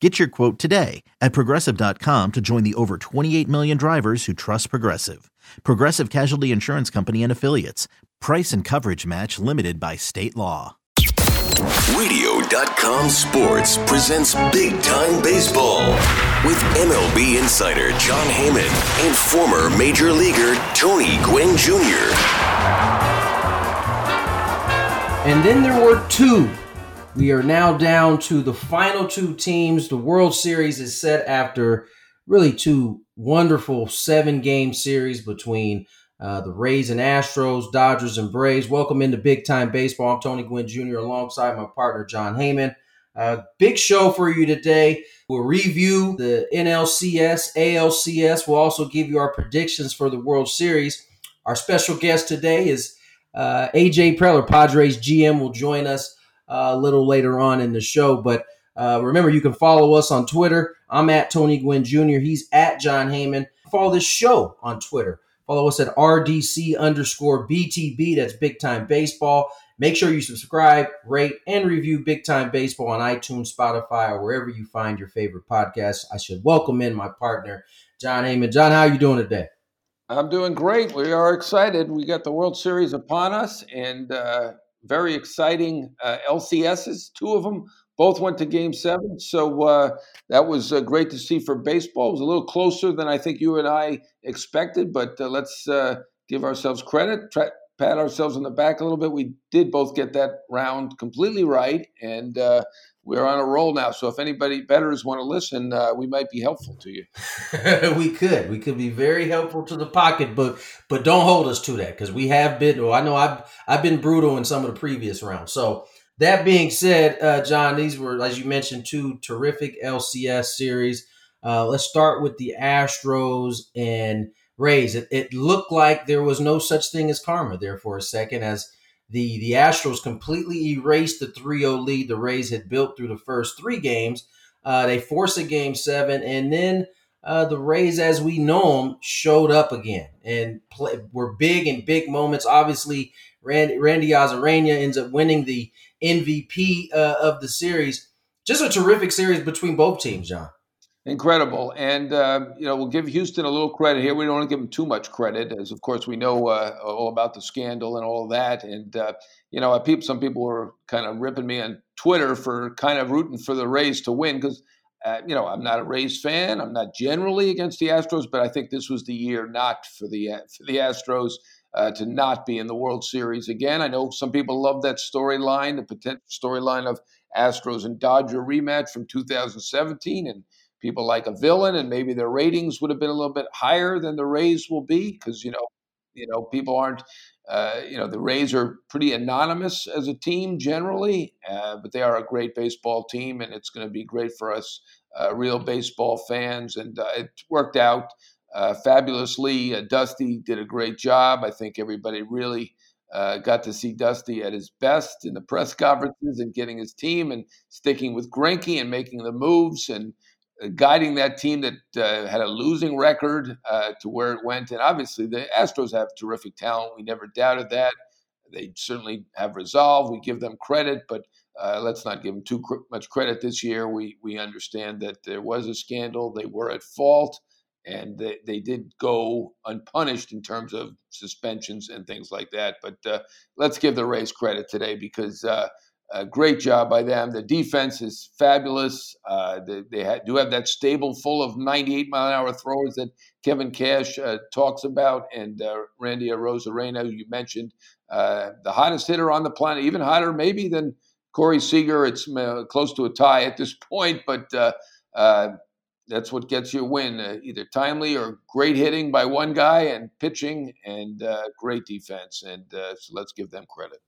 Get your quote today at progressive.com to join the over 28 million drivers who trust Progressive. Progressive Casualty Insurance Company and Affiliates. Price and coverage match limited by state law. Radio.com Sports presents Big Time Baseball with MLB insider Jon Heyman and former major leaguer Tony Gwynn Jr. And then there were two we are now down to the final two teams. The World Series is set after really two wonderful seven game series between uh, the Rays and Astros, Dodgers and Braves. Welcome into Big Time Baseball. I'm Tony Gwynn Jr. alongside my partner, Jon Heyman. Uh, big show for you today. We'll review the NLCS, ALCS. We'll also give you our predictions for the World Series. Our special guest today is uh, AJ Preller, Padres GM, will join us a little later on in the show. But uh, remember, you can follow us on Twitter. I'm at Tony Gwynn Jr. He's at Jon Heyman. Follow this show on Twitter. Follow us at RDC underscore BTB. That's Big Time Baseball. Make sure you subscribe, rate, and review Big Time Baseball on iTunes, Spotify, or wherever you find your favorite podcasts. I should welcome in my partner, Jon Heyman. John, how are you doing today? I'm doing great. We are excited. We got the World Series upon us, and uh, very exciting uh, LCSs, two of them. Both went to game seven. So uh, that was uh, great to see for baseball. It was a little closer than I think you and I expected, but uh, let's uh, give ourselves credit, try, pat ourselves on the back a little bit. We did both get that round completely right, and uh, we're on a roll now. So if anybody betters want to listen, uh, we might be helpful to you. we could. We could be very helpful to the pocketbook, but don't hold us to that because we have been. Well, I know I've I've been brutal in some of the previous rounds. So that being said, uh, John, these were as you mentioned two terrific LCS series. Uh, let's start with the Astros and Rays. It, it looked like there was no such thing as karma there for a second as the the Astros completely erased the 3-0 lead the Rays had built through the first three games. Uh, they forced a game seven, and then uh, the Rays, as we know them, showed up again and play, were big in big moments. Obviously, Randy, Randy Arozarena ends up winning the MVP uh, of the series. Just a terrific series between both teams, John. Incredible, and uh, you know we'll give Houston a little credit here. We don't want to give them too much credit, as of course we know uh, all about the scandal and all that. And uh, you know, people, some people were kind of ripping me on Twitter for kind of rooting for the Rays to win because uh, you know I'm not a Rays fan. I'm not generally against the Astros, but I think this was the year not for the for the Astros. Uh, to not be in the World Series again. I know some people love that storyline, the potential storyline of Astros and Dodger rematch from 2017, and people like a villain, and maybe their ratings would have been a little bit higher than the Rays will be because you know, you know, people aren't. Uh, you know, the Rays are pretty anonymous as a team generally, uh, but they are a great baseball team, and it's going to be great for us uh, real baseball fans. And uh, it worked out uh, fabulously. Uh, Dusty did a great job. I think everybody really. Uh, got to see Dusty at his best in the press conferences and getting his team and sticking with Greinke and making the moves and guiding that team that uh, had a losing record uh, to where it went. And obviously, the Astros have terrific talent. We never doubted that. They certainly have resolve. We give them credit, but uh, let's not give them too cr- much credit this year. We we understand that there was a scandal. They were at fault, and they, they did go unpunished in terms of suspensions and things like that. But uh, let's give the Rays credit today because uh, a great job by them. The defense is fabulous. Uh, they, they ha- do have that stable full of 98 mile an hour throwers that Kevin Cash uh, talks about, and uh, Randy Arozarena, who you mentioned, uh, the hottest hitter on the planet, even hotter maybe than Corey Seager. It's uh, close to a tie at this point, but uh, that's what gets you a win either timely or great hitting by one guy and pitching and great defense. And so let's give them credit.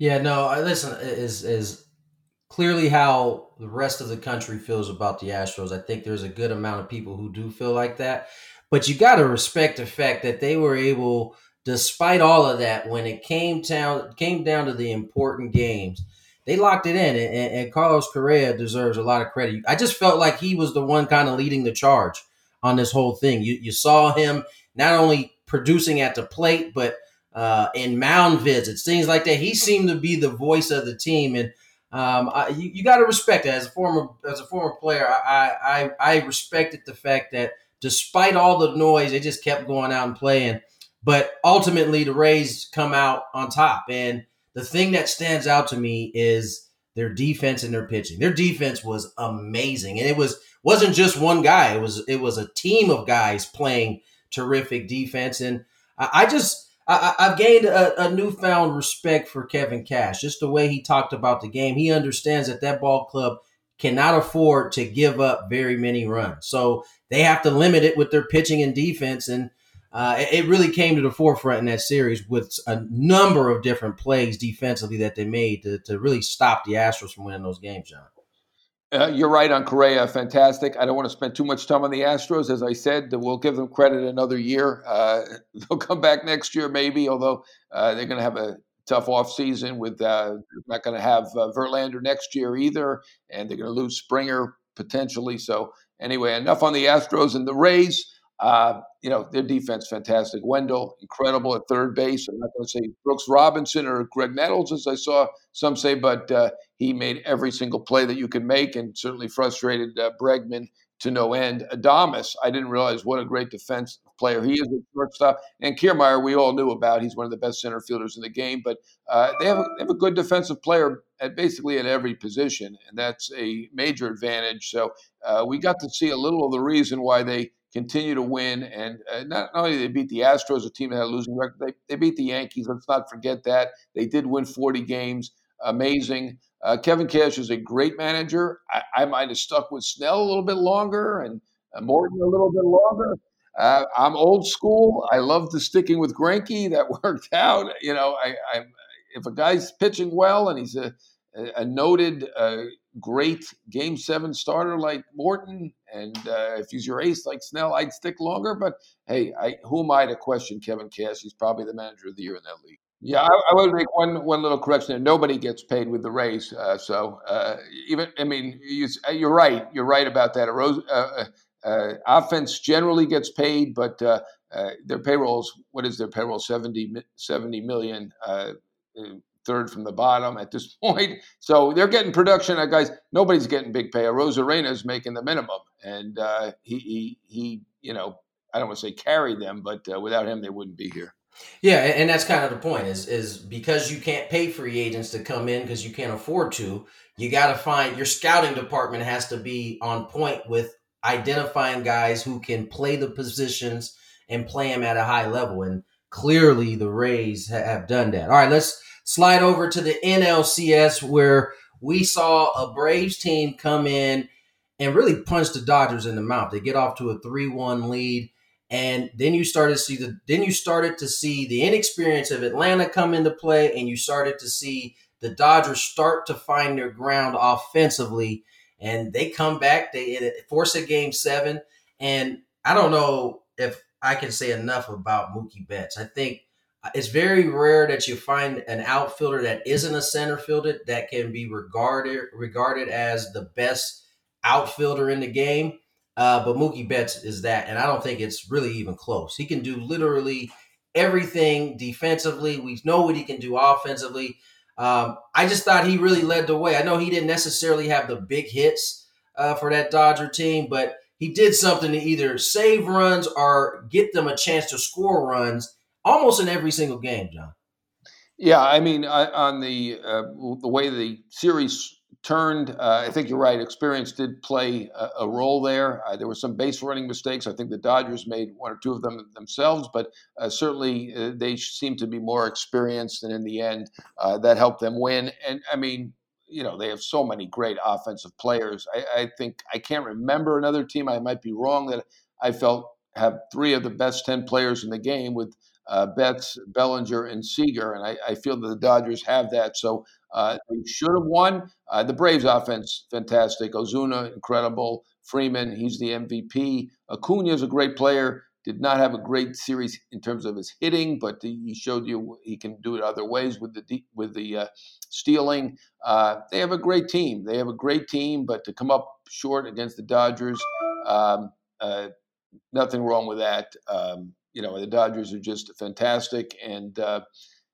Yeah, no, I listen is is clearly how the rest of the country feels about the Astros. I think there's a good amount of people who do feel like that. But you got to respect the fact that they were able despite all of that when it came down came down to the important games, they locked it in and, and Carlos Correa deserves a lot of credit. I just felt like he was the one kind of leading the charge on this whole thing. You you saw him not only producing at the plate but uh, in mound visits, things like that. He seemed to be the voice of the team, and um, I, you, you got to respect it. As a former as a former player, I, I I respected the fact that despite all the noise, they just kept going out and playing. But ultimately, the Rays come out on top, and the thing that stands out to me is their defense and their pitching. Their defense was amazing, and it was wasn't just one guy. It was it was a team of guys playing terrific defense, and I, I just I, have gained a, a, newfound respect for Kevin Cash. Just the way he talked about the game, he understands that that ball club cannot afford to give up very many runs, so they have to limit it with their pitching and defense. And uh, it, it really came to the forefront in that series with a number of different plays defensively that they made to, to really stop the Astros from winning those games, John. Uh, you're right on Correa. Fantastic. I don't want to spend too much time on the Astros. As I said, we'll give them credit another year. Uh, they'll come back next year, maybe, although uh, they're going to have a tough off season with uh, not going to have uh, Verlander next year either, and they're going to lose Springer potentially. So, anyway, enough on the Astros and the Rays. You know, their defense fantastic. Wendle, incredible at third base. I'm not going to say Brooks Robinson or Graig Nettles, as I saw some say, but uh, he made every single play that you could make and certainly frustrated uh, Bregman to no end. Adames, I didn't realize what a great defense player he is at shortstop. And Kiermaier, we all knew about. He's one of the best center fielders in the game. But uh, they, have a, they have a good defensive player at basically at every position, and that's a major advantage. So uh, we got to see a little of the reason why they continue to win. And uh, not, not only they beat the Astros, a team that had a losing record, they, they beat the Yankees. Let's not forget that. They did win 40 games. Amazing. Uh, Kevin Cash is a great manager. I, I, might have stuck with Snell a little bit longer and uh, Morton a little bit longer. Uh, I'm old school. I love the sticking with Greinke. That worked out. You know, I, I, if a guy's pitching well and he's a, a noted uh, great game seven starter like Morton, and uh, if he's your ace like Snell, I'd stick longer. But hey, I, who am I to question Kevin Cash? He's probably the manager of the year in that league. Yeah, I, I would make one one little correction there. Nobody gets paid with the Rays, uh, so uh, even I mean, you, are uh, right. You're right about that. Uh, uh, offense generally gets paid, but their payrolls. What is their payroll? 70, 70 million third from the bottom at this point. So they're getting production. Uh, guys, nobody's getting big pay. Arozarena is making the minimum, and uh, he, he he you know I don't want to say carried them, but uh, without him they wouldn't be here. Yeah, and that's kind of the point is is because you can't pay free agents to come in because you can't afford to. You got to find your scouting department has to be on point with identifying guys who can play the positions and play them at a high level. And clearly, the Rays have done that. All right, let's slide over to the NLCS where we saw a Braves team come in and really punch the Dodgers in the mouth. They get off to a 3-1 lead and then you started to see the then you started to see the inexperience of Atlanta come into play and you started to see the Dodgers start to find their ground offensively and they come back they force a game 7 and I don't know if I can say enough about Mookie Betts. I think it's very rare that you find an outfielder that isn't a center fielder that can be regarded regarded as the best outfielder in the game. Uh, but Mookie Betts is that, and I don't think it's really even close. He can do literally everything defensively. We know what he can do offensively. Um, I just thought he really led the way. I know he didn't necessarily have the big hits uh, for that Dodger team, but he did something to either save runs or get them a chance to score runs almost in every single game, John. Yeah, I mean, on the uh, the way the series turned, uh, I think you're right. Experience did play a, a role there. Uh, there were some base running mistakes. I think the Dodgers made one or two of them themselves, but uh, certainly uh, they seemed to be more experienced, and in the end, uh, that helped them win. And I mean, you know, they have so many great offensive players. I, I think I can't remember another team. I might be wrong that I felt have three of the best ten players in the game with uh, Betts, Bellinger, and Seager, and I, I, feel that the Dodgers have that. So uh, they should have won. Uh, the Braves offense, fantastic. Ozuna, incredible. Freeman, he's the MVP. Acuna is a great player. Did not have a great series in terms of his hitting, but he showed you he can do it other ways with the with the uh, stealing. Uh, they have a great team. They have a great team, but to come up short against the Dodgers, um, uh, nothing wrong with that. Um, you know, the Dodgers are just fantastic. And, uh,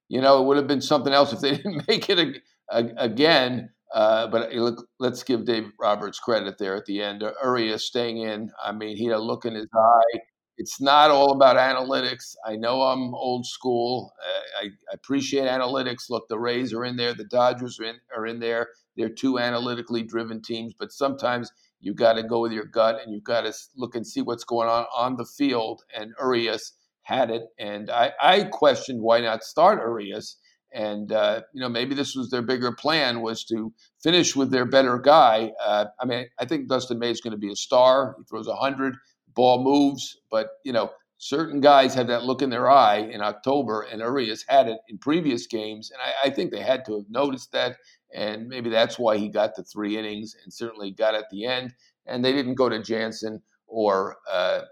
you know, it would have been something else if they didn't make it again. Uh, but look, let's give Dave Roberts credit there at the end. Urias staying in. I mean, he had a look in his eye. It's not all about analytics. I know I'm old school. Uh, I, I, appreciate analytics. Look, the Rays are in there. The Dodgers are in, are in there. They're two analytically driven teams, but sometimes – You've got to go with your gut and you've got to look and see what's going on on the field. And Urias had it. And I, I questioned why not start Urias. And, uh, you know, maybe this was their bigger plan was to finish with their better guy. Uh, I mean, I think Dustin May is going to be a star. He throws 100, ball moves. But, you know, certain guys have that look in their eye in October, and Urias had it in previous games. And I, I think they had to have noticed that and maybe that's why he got the three innings and certainly got at the end. And they didn't go to Jansen or uh,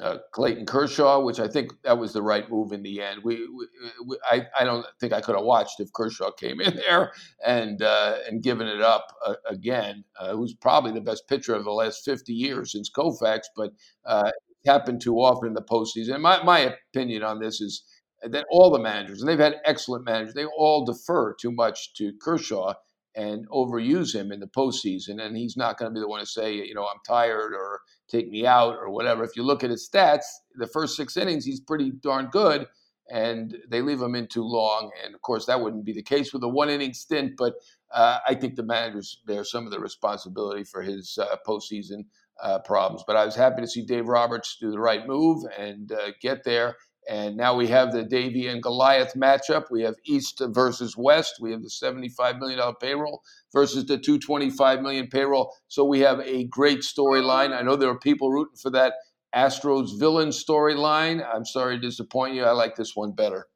uh, Clayton Kershaw, which I think that was the right move in the end. We, we, we I, I don't think I could have watched if Kershaw came in there and uh, and given it up uh, again. Uh, who's probably the best pitcher of the last 50 years since Koufax, but uh, it happened too often in the postseason. My my opinion on this is that all the managers, and they've had excellent managers, they all defer too much to Kershaw and overuse him in the postseason. And he's not going to be the one to say, you know, I'm tired or take me out or whatever. If you look at his stats, the first six innings, he's pretty darn good. And they leave him in too long. And of course, that wouldn't be the case with a one inning stint. But uh, I think the managers bear some of the responsibility for his uh, postseason uh, problems. But I was happy to see Dave Roberts do the right move and uh, get there. And now we have the Davy and Goliath matchup. We have East versus West. We have the $75 million payroll versus the 225 million payroll. So we have a great storyline. I know there are people rooting for that Astros villain storyline. I'm sorry to disappoint you. I like this one better.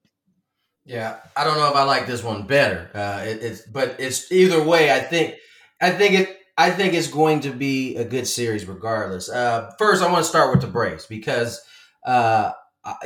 Yeah, I don't know if I like this one better. Uh, it, it's but it's either way. I think I think it I think it's going to be a good series regardless. Uh, first, I want to start with the Braves because uh,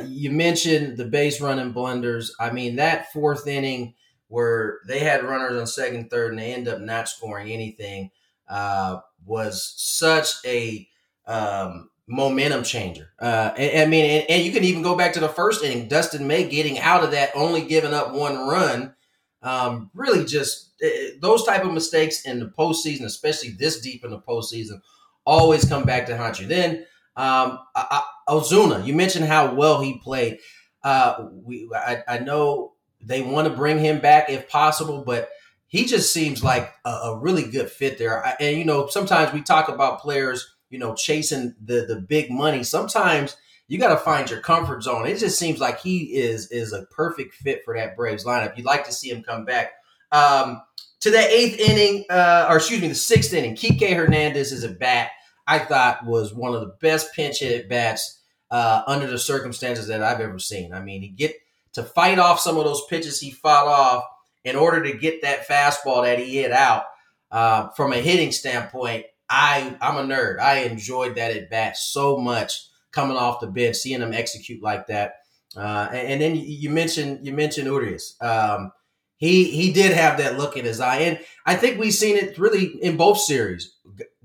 you mentioned the base running blunders. I mean, that fourth inning where they had runners on second, third, and they end up not scoring anything uh, was such a um, momentum changer. Uh, and, I mean, and, and, you can even go back to the first inning. Dustin May getting out of that, only giving up one run. Um, really, just uh, those type of mistakes in the postseason, especially this deep in the postseason, always come back to haunt you. Then um, I, I, Ozuna, you mentioned how well he played. Uh, we, I, I know they want to bring him back if possible, but he just seems like a, a really good fit there. I, and you know, sometimes we talk about players, you know, chasing the the big money. Sometimes you got to find your comfort zone. It just seems like he is is a perfect fit for that Braves lineup. You'd like to see him come back. Um, to the eighth inning, uh, or excuse me, the sixth inning, Kike Hernandez is a bat. I thought was one of the best pinch hit bats uh, under the circumstances that I've ever seen. I mean, he get to fight off some of those pitches he fought off in order to get that fastball that he hit out. Uh, from a hitting standpoint, I I'm a nerd. I enjoyed that at bat so much coming off the bench, seeing him execute like that. Uh, and, and, then you mentioned you mentioned Urias. Um, he he did have that look in his eye, and I think we've seen it really in both series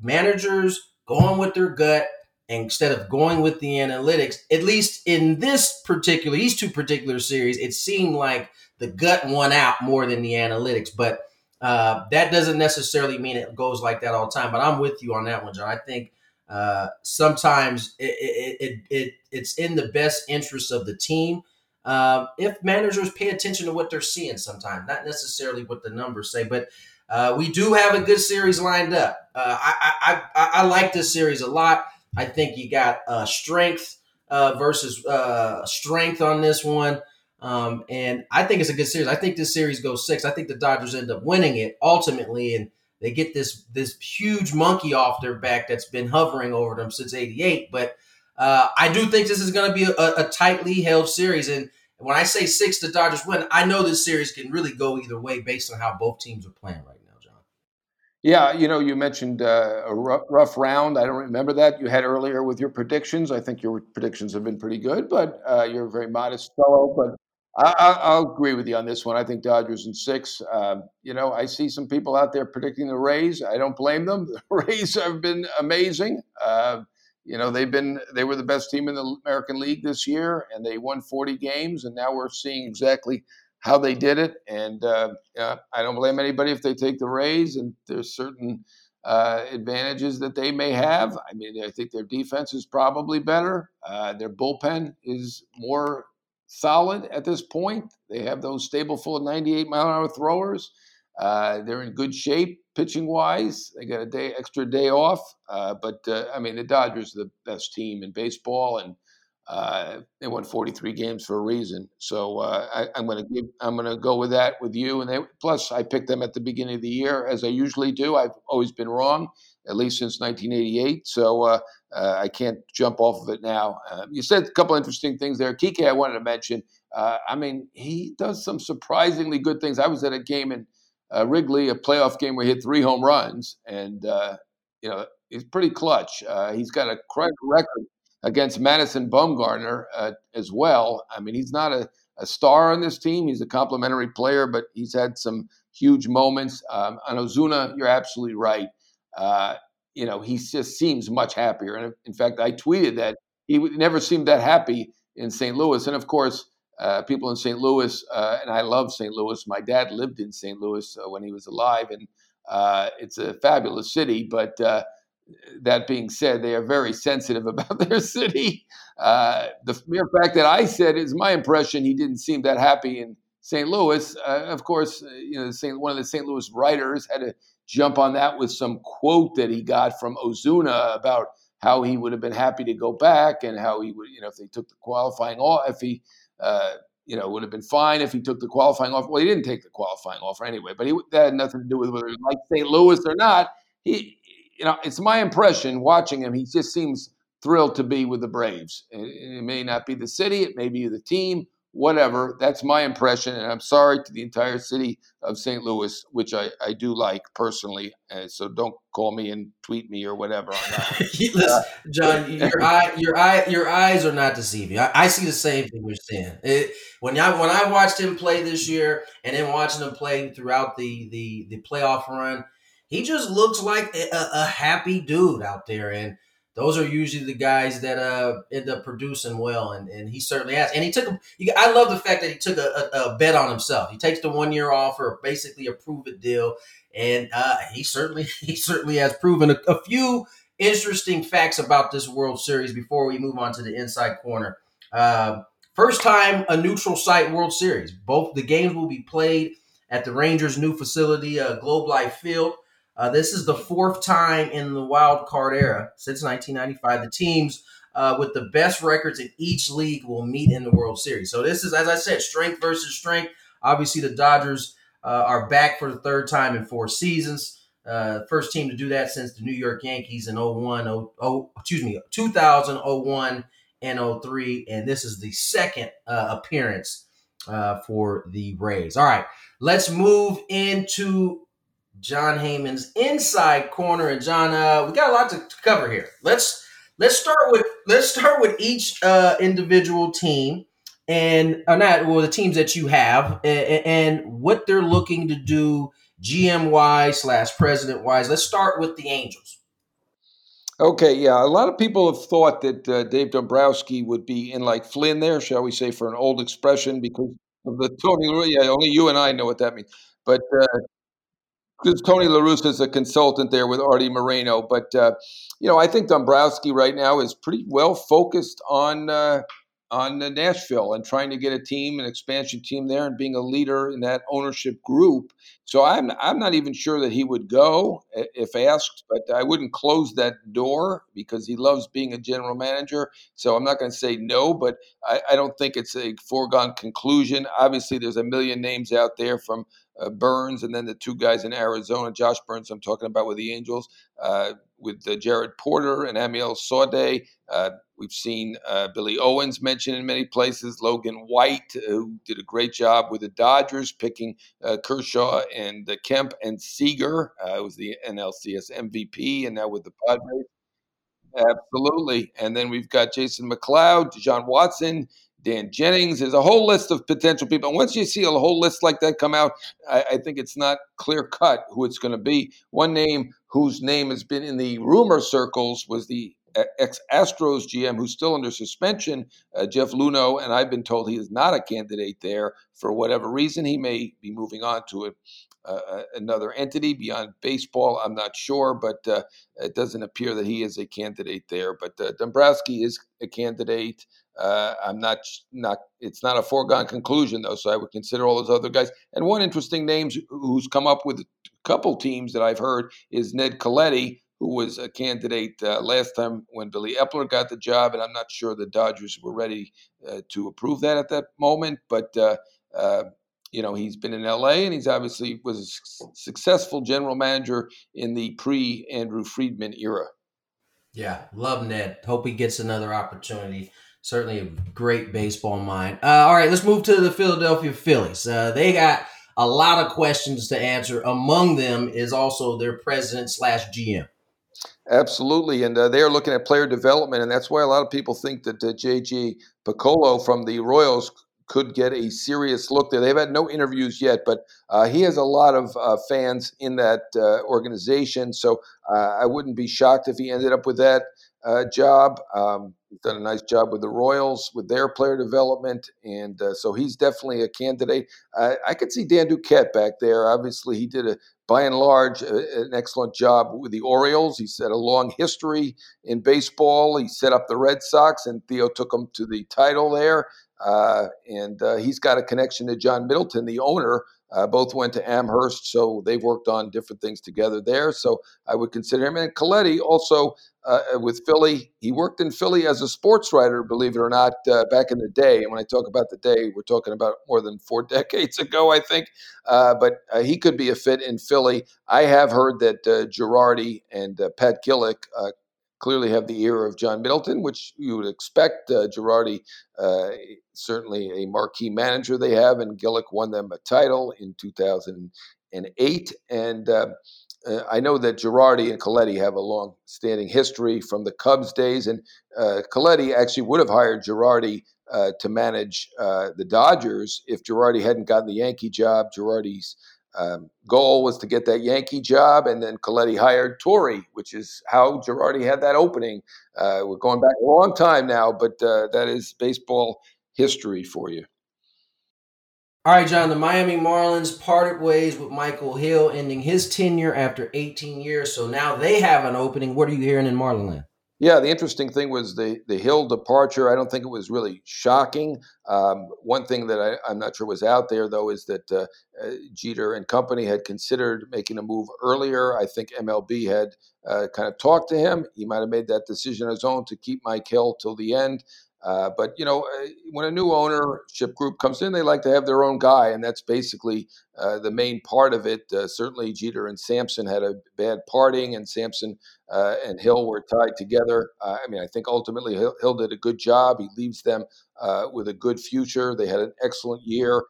managers going with their gut instead of going with the analytics, at least in this particular, these two particular series, it seemed like the gut won out more than the analytics. But uh, that doesn't necessarily mean it goes like that all the time. But I'm with you on that one, John. I think uh, sometimes it, it, it, it, it's in the best interest of the team uh, if managers pay attention to what they're seeing sometimes, not necessarily what the numbers say, but uh, we do have a good series lined up. Uh, I, I, I, I, like this series a lot. I think you got uh, strength uh, versus uh, strength on this one. Um, and I think it's a good series. I think this series goes six. I think the Dodgers end up winning it ultimately, and they get this this huge monkey off their back that's been hovering over them since '88. But uh, I do think this is going to be a, a, tightly held series. And when I say six, the Dodgers win, I know this series can really go either way based on how both teams are playing right. Yeah, you know, you mentioned uh, a rough, round. I don't remember that you had earlier with your predictions. I think your predictions have been pretty good, but uh, you're a very modest fellow. But I, will agree with you on this one. I think Dodgers in six. Um, you know, I see some people out there predicting the Rays. I don't blame them. The Rays have been amazing. Uh, you know they've been they were the best team in the American League this year, and they won 40 games, and now we're seeing exactly how they did it. And uh, I don't blame anybody if they take the Rays, and there's certain uh, advantages that they may have. I mean, I think their defense is probably better. Uh, their bullpen is more solid at this point. They have those stable full of 98 mile an hour throwers. Uh, they're in good shape pitching wise. They got a day extra day off, uh, but uh, I mean the Dodgers are the best team in baseball, and uh, they won 43 games for a reason. So uh, I, am going to give I'm going to go with that with you. And they, plus I picked them at the beginning of the year as I usually do. I've always been wrong, at least since 1988. So uh, I can't jump off of it now. you said a couple interesting things there, Kike. I wanted to mention. I mean, he does some surprisingly good things. I was at a game in uh, Wrigley, a playoff game where he hit three home runs, and uh, you know he's pretty clutch. Uh, he's got a credit record against Madison Bumgarner uh, as well. I mean, he's not a, a, star on this team; he's a complimentary player, but he's had some huge moments. Um, on Ozuna, you're absolutely right. Uh, you know, he just seems much happier, and in fact, I tweeted that he never seemed that happy in St. Louis, and of course uh, people in St. Louis, uh, and I love St. Louis. My dad lived in St. Louis uh, when he was alive, and uh, it's a fabulous city. But that being said, they are very sensitive about their city. Uh, the mere fact that I said is my impression. He didn't seem that happy in St. Louis. of course, you know, St. one of the St. Louis writers had to jump on that with some quote that he got from Ozuna about how he would have been happy to go back and how he would, you know, if they took the qualifying off, if he uh, you know, would have been fine if he took the qualifying offer. Well, he didn't take the qualifying offer anyway, but he that had nothing to do with whether he liked St. Louis or not. He, you know, it's my impression watching him. He just seems thrilled to be with the Braves. It, it may not be the city, it may be the team, whatever. That's my impression, and I'm sorry to the entire city of St. Louis, which I, I do like personally. Uh, so don't call me and tweet me or whatever on that. Listen, uh, John, your eye, your eye, your eyes are not deceiving. I, I see the same thing you're saying. It, when I when I watched him play this year, and then watching him play throughout the the the playoff run, he just looks like a, a happy dude out there, and those are usually the guys that uh, end up producing well, and, and he certainly has. And he took, a, I love the fact that he took a, a, a bet on himself. He takes the one year offer, basically a prove it deal, and uh, he certainly he certainly has proven a, a, few interesting facts about this World Series before we move on to the inside corner. Uh, first time a neutral site World Series. Both the games will be played at the Rangers' new facility, uh, Globe Life Field. Uh, this is the fourth time in the wild card era since 1995. The teams uh, with the best records in each league will meet in the World Series. So this is, as I said, strength versus strength. Obviously, the Dodgers uh, are back for the third time in four seasons. Uh, first team to do that since the New York Yankees in 01, 0, oh, excuse me, 2000, 01, and 03. And this is the second uh, appearance uh, for the Rays. All right, let's move into Jon Heyman's inside corner. And John, uh, we got a lot to, to cover here. Let's let's start with let's start with each uh, individual team and or uh, not well the teams that you have and, and what they're looking to do GM wise slash president wise. Let's start with the Angels. Okay, yeah. A lot of people have thought that uh, Dave Dombrowski would be in like Flynn there, shall we say, for an old expression because of the Tony. Yeah, only you and I know what that means. But because uh, Tony La Russa is a consultant there with Artie Moreno. But uh, you know, I think Dombrowski right now is pretty well focused on uh, on Nashville and trying to get a team, an expansion team there, and being a leader in that ownership group. So I'm I'm not even sure that he would go if asked, but I wouldn't close that door because he loves being a general manager. So I'm not going to say no, but I, I, don't think it's a foregone conclusion. Obviously, there's a million names out there from uh, Byrnes and then the two guys in Arizona, Josh Byrnes, I'm talking about with the Angels, uh, with uh, Jared Porter and Amiel Sawdaye. Uh, we've seen uh, Billy Owens mentioned in many places, Logan White, who did a great job with the Dodgers, picking uh, Kershaw and Kemp and Seager, uh, was the NLCS MVP, and now with the Padres. Absolutely. And then we've got Jason McLeod, John Watson, Dan Jennings. There's a whole list of potential people. And once you see a whole list like that come out, I, I think it's not clear cut who it's going to be. One name whose name has been in the rumor circles was the ex Astros GM who's still under suspension, uh, Jeff Luhnow, and I've been told he is not a candidate there for whatever reason. He may be moving on to a, uh, another entity beyond baseball. I'm not sure, but uh, it doesn't appear that he is a candidate there. But uh, Dombrowski is a candidate. Uh, I'm not not. It's not a foregone conclusion though, so I would consider all those other guys. And one interesting name who's come up with a couple teams that I've heard is Ned Colletti, who was a candidate uh, last time when Billy Eppler got the job, and I'm not sure the Dodgers were ready uh, to approve that at that moment. But uh, uh you know, he's been in LA, and he's obviously was a successful general manager in the pre Andrew Friedman era. Yeah, love Ned. Hope he gets another opportunity certainly a great baseball mind. Uh, all right, let's move to the Philadelphia Phillies. Uh, they got a lot of questions to answer. Among them is also their president slash GM. Absolutely, and uh, they are looking at player development, and that's why a lot of people think that uh, JJ Picollo from the Royals could get a serious look there. They've had no interviews yet, but uh, he has a lot of uh, fans in that uh, organization, so uh, I wouldn't be shocked if he ended up with that uh, job. Um, he's done a nice job with the Royals with their player development, and uh, so he's definitely a candidate. I, I could see Dan Duquette back there. Obviously, he did a by and large a, an excellent job with the Orioles. He's had a long history in baseball. He set up the Red Sox, and Theo took him to the title there. Uh, and uh, he's got a connection to John Middleton, the owner. Uh, both went to Amherst, so they've worked on different things together there. So I would consider him. And Colletti also uh, with Philly. He worked in Philly as a sports writer, believe it or not, uh, back in the day. And when I talk about the day, we're talking about more than four decades ago, I think. Uh, but uh, he could be a fit in Philly. I have heard that uh, Girardi and uh, Pat Gillick clearly have the ear of John Middleton, which you would expect. Girardi, certainly a marquee manager they have, and Gillick won them a title in 2008. And uh, I know that Girardi and Colletti have a long-standing history from the Cubs days, and uh, Colletti actually would have hired Girardi uh, to manage uh, the Dodgers if Girardi hadn't gotten the Yankee job. Girardi's um, goal was to get that Yankee job, and then Colletti hired Torre, which is how Girardi had that opening. Uh, we're going back a long time now, but uh, that is baseball history for you. All right, John, the Miami Marlins parted ways with Michael Hill, ending his tenure after 18 years. So now they have an opening. What are you hearing in Marlonland? Yeah, the interesting thing was the the Hill departure. I don't think it was really shocking. Um, one thing that I, am not sure was out there though is that uh, uh, Jeter and company had considered making a move earlier. I think MLB had uh, kind of talked to him. He might have made that decision on his own to keep Mike Hill till the end. Uh, but you know, uh, when a new ownership group comes in, they like to have their own guy, and that's basically uh, the main part of it. Uh, certainly, Jeter and Samson had a bad parting, and Samson uh, and Hill were tied together. Uh, I mean, I think ultimately Hill, Hill, did a good job. He leaves them with a good future. They had an excellent year.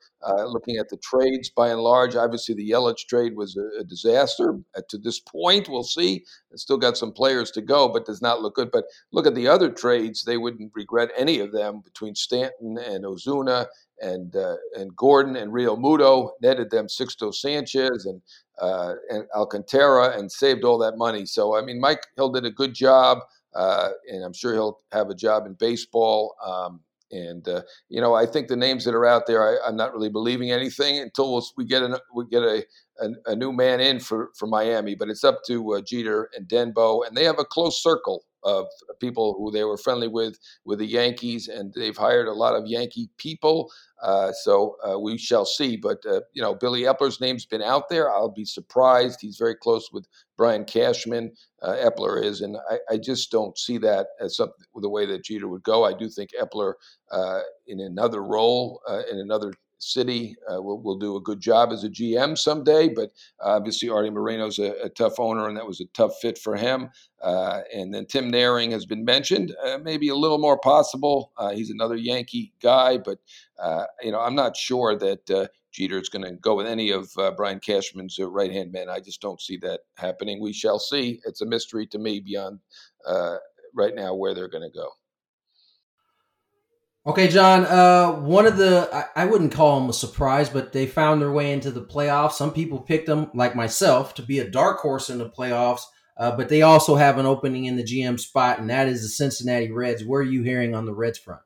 looking at the trades, by and large, obviously the Yelich trade was a, a disaster. to this point, we'll see. It's still got some players to go, but does not look good. But look at the other trades; they wouldn't regret any of them between Stanton and Ozuna and uh, and Gordon and Realmuto netted them Sixto Sanchez and uh, and Alcantara and saved all that money. So I mean, Mike Hill did a good job, uh, and I'm sure he'll have a job in baseball. Um, and uh, you know, I think the names that are out there, I, am not really believing anything until we get a, we get a, a, a, new man in for, for Miami. But it's up to uh, Jeter and Denbo, and they have a close circle of people who they were friendly with with the Yankees, and they've hired a lot of Yankee people. Uh, so uh, we shall see. But uh, you know, Billy Eppler's name's been out there. I'll be surprised. He's very close with Brian Cashman. Uh, Eppler is, and I, I, just don't see that as something the way that Jeter would go. I do think Eppler uh, in another role in another City uh, will, will do a good job as a GM someday, but obviously Artie Moreno's a, a tough owner, and that was a tough fit for him. Uh, and then Tim Naehring has been mentioned, uh, maybe a little more possible. Uh, he's another Yankee guy, but uh, you know I'm not sure that uh, Jeter is going to go with any of Brian Cashman's right hand men. I just don't see that happening. We shall see. It's a mystery to me beyond right now where they're going to go. Okay, John. Uh, one of the I, I, wouldn't call them a surprise, but they found their way into the playoffs. Some people picked them, like myself, to be a dark horse in the playoffs. Uh, but they also have an opening in the GM spot, and that is the Cincinnati Reds. Where are you hearing on the Reds front?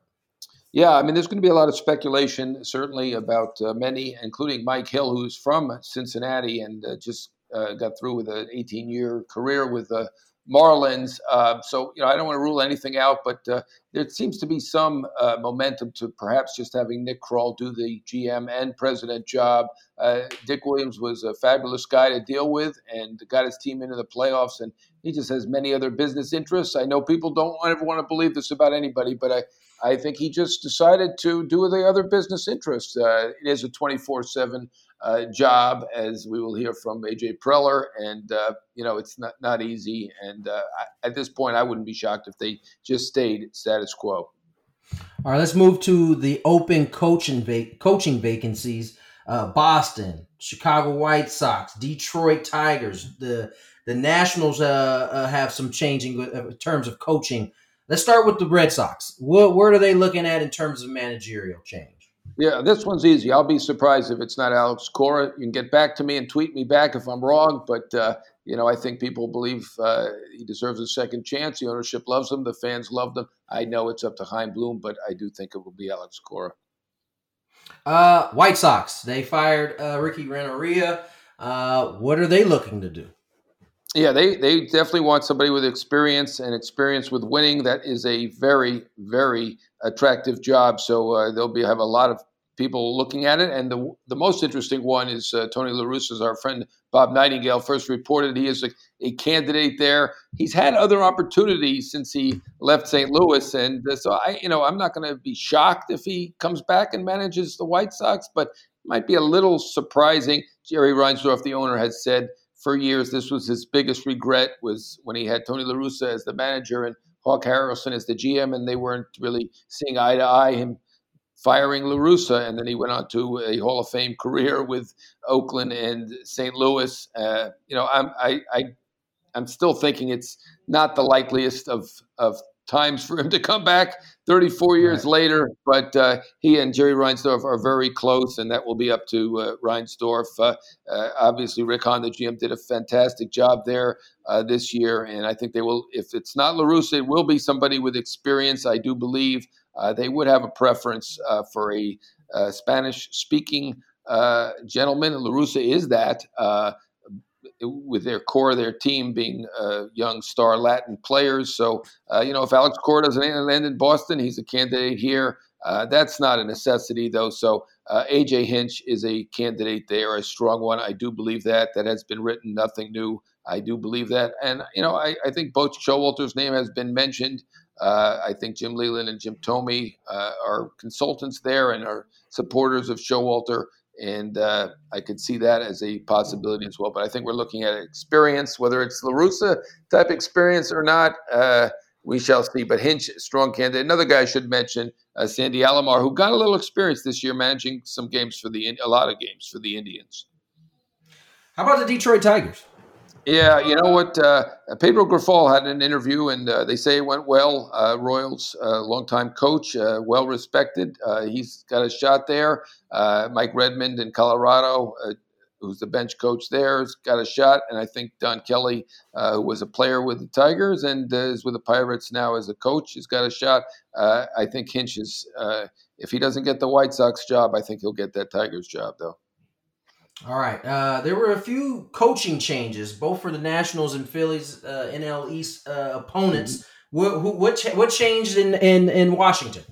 Yeah, I mean, there's going to be a lot of speculation, certainly about uh, many, including Mike Hill, who's from Cincinnati and uh, just uh, got through with an 18-year career with the Marlins. Uh, so, you know, I don't want to rule anything out, but uh, there seems to be some uh, momentum to perhaps just having Nick Krall do the GM and president job. Uh, Dick Williams was a fabulous guy to deal with and got his team into the playoffs, and he just has many other business interests. I know people don't ever want to believe this about anybody, but I, I think he just decided to do the other business interests. Uh, it is a 24 7 uh, job, as we will hear from AJ Preller. And, uh, you know, it's not, not easy. And uh, at this point, I wouldn't be shocked if they just stayed status quo. All right, let's move to the open coaching, coaching vacancies. Uh, Boston, Chicago White Sox, Detroit Tigers. The the Nationals uh, uh, have some changing in terms of coaching. Let's start with the Red Sox. What, what are they looking at in terms of managerial change? Yeah, this one's easy. I'll be surprised if it's not Alex Cora. You can get back to me and tweet me back if I'm wrong, but uh, you know I think people believe uh, he deserves a second chance. The ownership loves him. The fans love him. I know it's up to Chaim Bloom, but I do think it will be Alex Cora. Uh, White Sox. They fired uh, Ricky Renteria. Uh, what are they looking to do? Yeah, they, they definitely want somebody with experience and experience with winning. That is a very, very attractive job. So uh, they'll be have a lot of people looking at it. And the the most interesting one is uh, Tony La Russa, our friend Bob Nightingale first reported. He is a, a, candidate there. He's had other opportunities since he left St. Louis, and uh, so I, you know, I'm not going to be shocked if he comes back and manages the White Sox, but it might be a little surprising. Jerry Reinsdorf, the owner, has said for years this was his biggest regret was when he had Tony La Russa as the manager and Hawk Harrelson as the GM, and they weren't really seeing eye to eye. Him firing La Russa, and then he went on to a Hall of Fame career with Oakland and St. Louis. Uh, you know, I'm I, I I'm still thinking it's not the likeliest of of times for him to come back 34 years right. later. But uh, he and Jerry Reinsdorf are very close, and that will be up to uh, Reinsdorf. Uh, uh obviously, Rick Hahn, the GM, did a fantastic job there uh, this year, and I think they will. If it's not La Russa, it will be somebody with experience. I do believe uh, they would have a preference for a Spanish-speaking gentleman. La Russa is that with their core their team being uh, young star Latin players. So, uh, you know, if Alex Cora doesn't land in Boston, he's a candidate here. Uh, that's not a necessity, though. So, uh, AJ Hinch is a candidate there, a strong one. I do believe that. That has been written, nothing new. I do believe that. And, you know, I, I think both Showalter's name has been mentioned. Uh, I think Jim Leyland and Jim Thome uh, are consultants there and are supporters of Showalter and uh, I could see that as a possibility as well. But I think we're looking at experience, whether it's La Russa type experience or not. Uh, we shall see. But Hinch, strong candidate. Another guy I should mention, uh, Sandy Alomar, who got a little experience this year managing some games for the a lot of games for the Indians. How about the Detroit Tigers? Yeah, you know what? Uh, Pedro Grifol had an interview, and uh, they say it went well. Uh, Royals, uh, longtime coach, uh, well respected. Uh, he's got a shot there. Uh, Mike Redmond in Colorado, who's the bench coach there, has got a shot. And I think Don Kelly, who was a player with the Tigers and is with the Pirates now as a coach, has got a shot. I think Hinch is, if he doesn't get the White Sox job, I think he'll get that Tigers job, though. All right. Uh, there were a few coaching changes, both for the Nationals and Phillies uh, NL East uh, opponents. Mm-hmm. What what, what changed in, in, in Washington?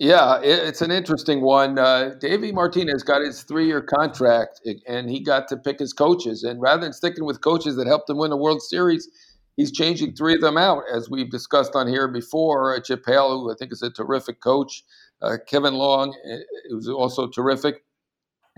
Yeah, it's an interesting one. Uh, Davey Martinez got his three-year contract, and he got to pick his coaches. And rather than sticking with coaches that helped him win the World Series, he's changing three of them out, as we've discussed on here before. Chip Hale, who I think is a terrific coach, uh, Kevin Long, who's also terrific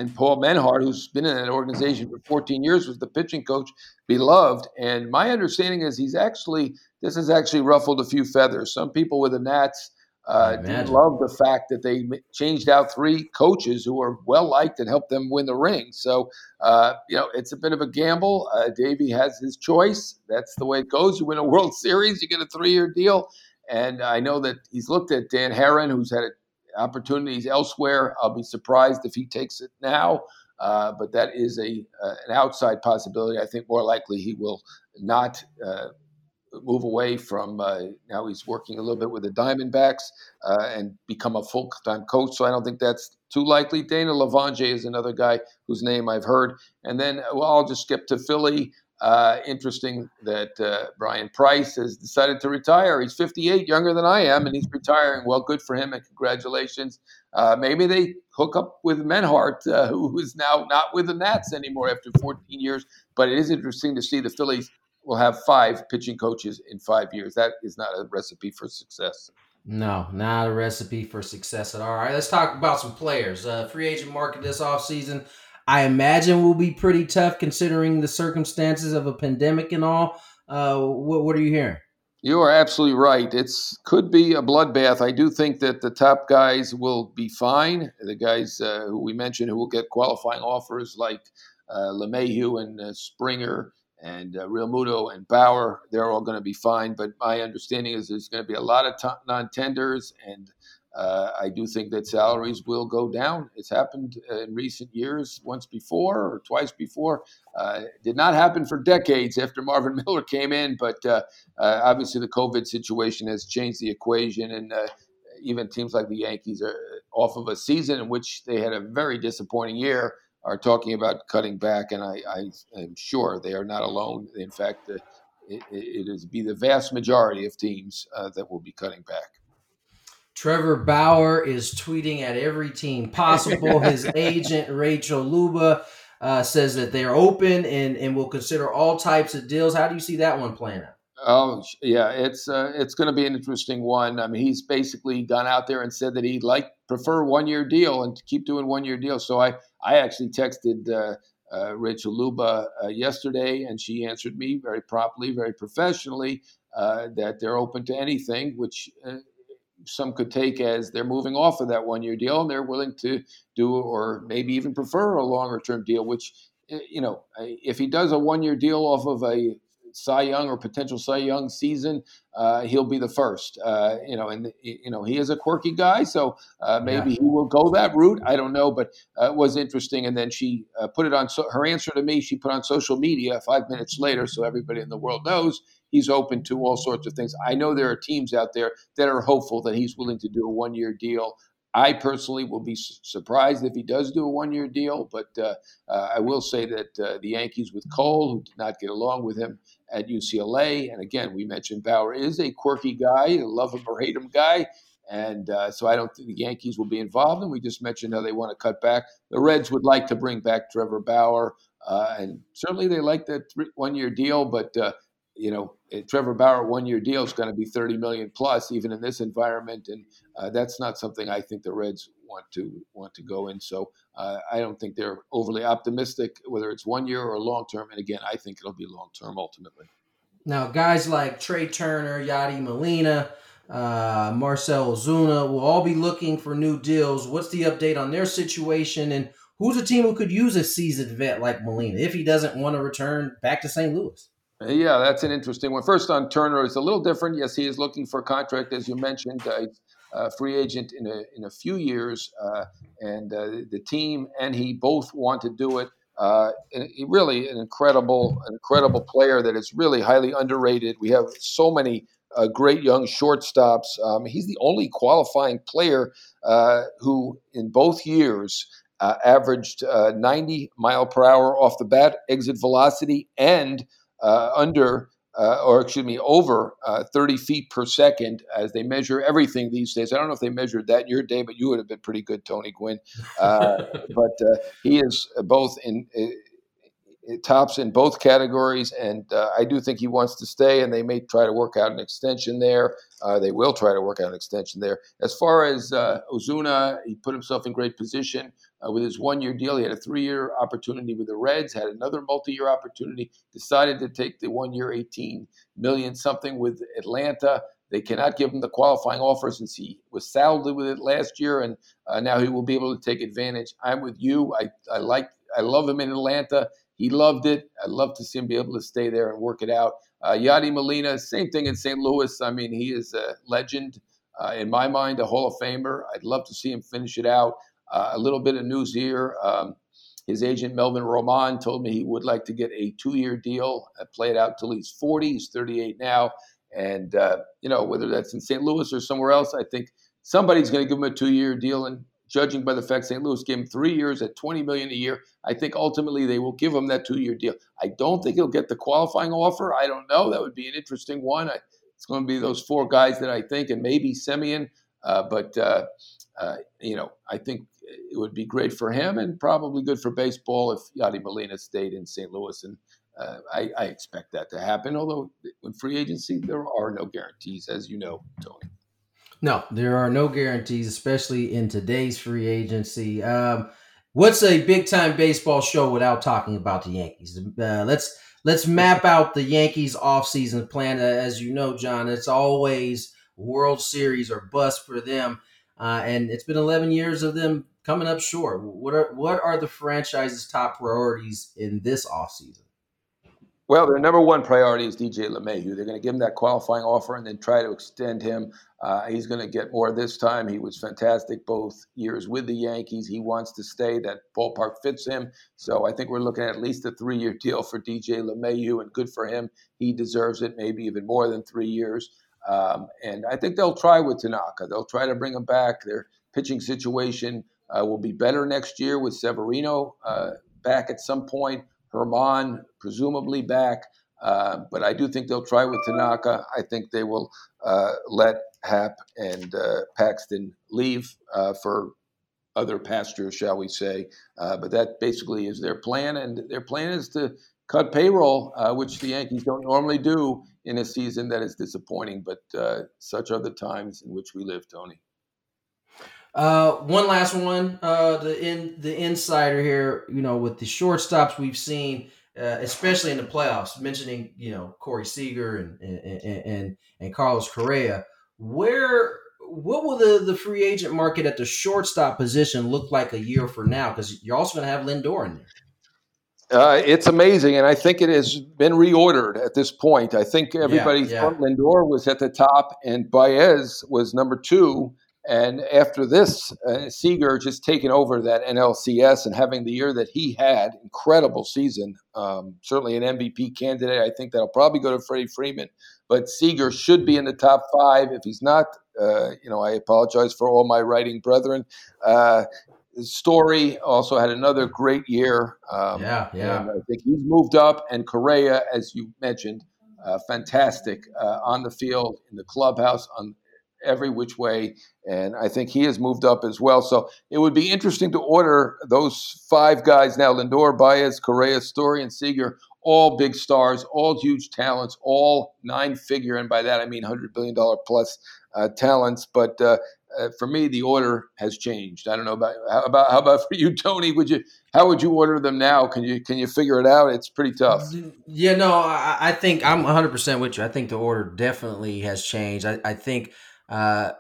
and Paul Menhart, who's been in that organization for 14 years, was the pitching coach, beloved. And my understanding is he's actually this has actually ruffled a few feathers. Some people with the Nats uh, love the fact that they changed out three coaches who are well liked and helped them win the ring. So uh, you know it's a bit of a gamble. Uh, Davey has his choice. That's the way it goes. You win a World Series, you get a three-year deal. And I know that he's looked at Dan Haren, who's had a opportunities elsewhere. I'll be surprised if he takes it now, uh, but that is a uh, an outside possibility. I think more likely he will not uh, move away from. Uh, now he's working a little bit with the Diamondbacks uh, and become a full time coach. So I don't think that's too likely. Dana LeVangie is another guy whose name I've heard. And then well, I'll just skip to Philly. Uh, interesting that uh, Bryan Price has decided to retire. He's 58, younger than I am, and he's retiring. Well, good for him, and congratulations. Uh, maybe they hook up with Menhart, uh, who is now not with the Nats anymore after 14 years. But it is interesting to see the Phillies will have five pitching coaches in five years. That is not a recipe for success. No, not a recipe for success at all. All right, let's talk about some players. Uh, free agent market this offseason. I imagine will be pretty tough considering the circumstances of a pandemic and all. Uh, what, what are you hearing? You are absolutely right. It's could be a bloodbath. I do think that the top guys will be fine. The guys uh, who we mentioned who will get qualifying offers like uh, LeMahieu and uh, Springer and uh, Realmuto and Bauer, they're all going to be fine. But my understanding is there's going to be a lot of t- non-tenders and uh, I do think that salaries will go down. It's happened in recent years, once before or twice before. Uh, did not happen for decades after Marvin Miller came in, but uh, uh obviously the COVID situation has changed the equation, and uh, even teams like the Yankees are off of a season in which they had a very disappointing year. Are talking about cutting back, and I, I am sure they are not alone. In fact, uh, it, it is be the vast majority of teams that will be cutting back. Trevor Bauer is tweeting at every team possible. His agent, Rachel Luba, uh, says that they're open and, and will consider all types of deals. How do you see that one playing out? Oh yeah, it's uh, it's going to be an interesting one. I mean, he's basically gone out there and said that he'd like prefer one year deal and to keep doing one year deal. So I I actually texted uh, uh, Rachel Luba uh, yesterday, and she answered me very promptly, very professionally uh, that they're open to anything, which uh, some could take as they're moving off of that one year deal and they're willing to do or maybe even prefer a longer term deal, which, eh, you know, if he does a one year deal off of a Cy Young or potential Cy Young season, uh, he'll be the first. Uh, you know, and you know he is a quirky guy, so uh, maybe yeah. he will go that route. I don't know, but uh, it was interesting. And then she uh, put it on so- her answer to me. She put on social media five minutes later, so everybody in the world knows he's open to all sorts of things. I know there are teams out there that are hopeful that he's willing to do a one year deal. I personally will be surprised if he does do a one year deal, but uh, uh, I will say that uh, the Yankees with Cole, who did not get along with him at UCLA, and again, we mentioned Bauer is a quirky guy, a love him or hate him guy. And uh, so I don't think the Yankees will be involved. And we just mentioned how they want to cut back. The Reds would like to bring back Trevor Bauer. Uh, and certainly they like that one year deal, but uh, you know, Trevor Bauer one year deal is going to be 30 million plus, even in this environment, and uh, that's not something I think the Reds want to want to go in. So uh, I don't think they're overly optimistic whether it's one year or long term. And again, I think it'll be long term ultimately. Now, guys like Trea Turner, Yadi Molina, uh, Marcell Ozuna will all be looking for new deals. What's the update on their situation, and who's a team who could use a seasoned vet like Molina if he doesn't want to return back to St. Louis? Yeah, that's an interesting one. First on Turner, it's a little different. Yes, he is looking for a contract, as you mentioned. Uh, uh, free agent in a in a few years, uh, and uh, the team and he both want to do it. Uh, really an incredible, incredible player that is really highly underrated. We have so many uh, great young shortstops. Um, he's the only qualifying player uh, who, in both years, averaged 90 mile per hour off the bat exit velocity and under uh, or excuse me, over uh, 30 feet per second as they measure everything these days. I don't know if they measured that in your day, but you would have been pretty good, Tony Gwynn. Uh, but uh, he is both in uh, tops in both categories, and uh, I do think he wants to stay. And they may try to work out an extension there. they will try to work out an extension there. As far as Ozuna, he put himself in great position uh, with his one year deal. He had a three year opportunity with the Reds, had another multi year opportunity, decided to take the one year 18 million something with Atlanta. They cannot give him the qualifying offer since he was saddled with it last year, and uh, now he will be able to take advantage. I'm with you. I, I like, I love him in Atlanta. He loved it. I'd love to see him be able to stay there and work it out. Uh, Yadi Molina, same thing in St. Louis. I mean, he is a legend. Uh, in my mind, a Hall of Famer. I'd love to see him finish it out. Uh, a little bit of news here. Um, his agent Melvin Roman told me he would like to get a two-year deal, uh, play it out till he's 40. He's 38 now, and uh, you know whether that's in St. Louis or somewhere else, I think somebody's going to give him a two-year deal. And judging by the fact St. Louis gave him three years at 20 million a year, I think ultimately they will give him that two-year deal. I don't think he'll get the qualifying offer. I don't know. That would be an interesting one. I, it's going to be those four guys that I think, and maybe Semien. Uh, but uh, uh, you know, I think it would be great for him and probably good for baseball if Yadi Molina stayed in St. Louis. And uh, I, I, expect that to happen. Although in free agency, there are no guarantees, as you know, Tony. No, there are no guarantees, especially in today's free agency. Um, what's a big time baseball show without talking about the Yankees? Uh, let's let's map out the Yankees offseason plan. Uh, as you know, Jon, it's always World Series or bust for them. Uh, and it's been 11 years of them coming up short. What are what are the franchise's top priorities in this offseason? Well, their number one priority is DJ LeMahieu. They're going to give him that qualifying offer and then try to extend him. Uh, he's going to get more this time. He was fantastic both years with the Yankees. He wants to stay. That ballpark fits him. So I think we're looking at at least a three-year deal for DJ LeMahieu, and good for him. He deserves it, maybe even more than three years. Um, and I think they'll try with Tanaka. They'll try to bring him back. Their pitching situation uh, will be better next year with Severino uh, back at some point. Germán presumably back. Uh, but I do think they'll try with Tanaka. I think they will uh, let Happ and uh, Paxton leave uh, for other pastures, shall we say. but that basically is their plan. And their plan is to cut payroll, which the Yankees don't normally do in a season that is disappointing. But such are the times in which we live, Tony. Uh, one last one. Uh, the in the insider here, you know, with the shortstops we've seen, uh, especially in the playoffs, mentioning you know Corey Seager and and and, and Carlos Correa. Where what will the the free agent market at the shortstop position look like a year from now? Because you're also going to have Lindor in there. Uh, it's amazing, and I think it has been reordered at this point. I think everybody yeah, yeah. thought Lindor was at the top, and Baez was number two, and after this, uh, Seager just taking over that NLCS and having the year that he had, incredible season, um, certainly an MVP candidate. I think that'll probably go to Freddie Freeman, but Seager should be in the top five. If he's not, uh, you know, I apologize for all my writing brethren. Uh, Story also had another great year. Um, yeah, yeah. I think he's moved up, and Correa, as you mentioned, uh, fantastic uh, on the field, in the clubhouse, on every which way. And I think he has moved up as well. So it would be interesting to order those five guys now Lindor, Baez, Correa, Story, and Seager, all big stars, all huge talents, all nine figure. And by that, I mean $100 billion plus uh, talents. But uh, uh, for me, the order has changed. I don't know about how about how about for you, Tony? Would you how would you order them now? Can you can you figure it out? It's pretty tough. Yeah, no, I, I think I'm 100 percent with you. I think the order definitely has changed. I, I think uh,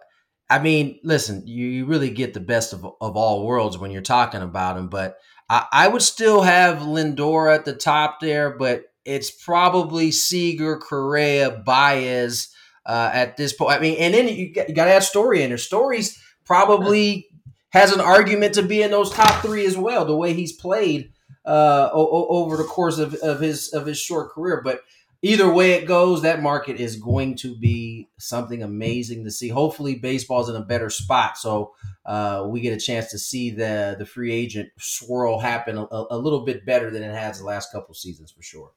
I mean, listen, you, you really get the best of, of all worlds when you're talking about him, but I, I would still have Lindor at the top there, but it's probably Seager, Correa, Baez uh, at this point. I mean, and then you got, you got to add Story in there. Story's probably has an argument to be in those top three as well, the way he's played uh, o- over the course of, of his of his short career. But either way it goes, that market is going to be something amazing to see. Hopefully, baseball's in a better spot, so uh, we get a chance to see the the free agent swirl happen a, a little bit better than it has the last couple seasons for sure.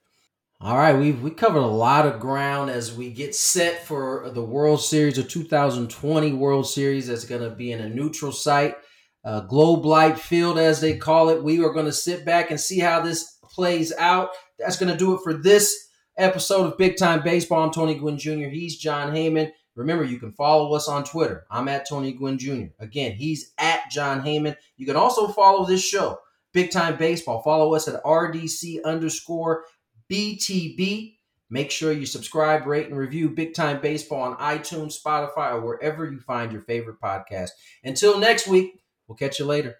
All right, we've we covered a lot of ground as we get set for the World Series, the 2020 World Series that's going to be in a neutral site, uh, Globe Life Field as they call it. We are going to sit back and see how this plays out. That's going to do it for this episode of Big Time Baseball. I'm Tony Gwynn Jr. He's Jon Heyman. Remember, you can follow us on Twitter. I'm at Tony Gwynn Jr. Again, he's at Jon Heyman. You can also follow this show, Big Time Baseball. Follow us at RDC underscore BTB. Make sure you subscribe, rate, and review Big Time Baseball on iTunes, Spotify, or wherever you find your favorite podcast. Until next week, we'll catch you later.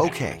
Okay,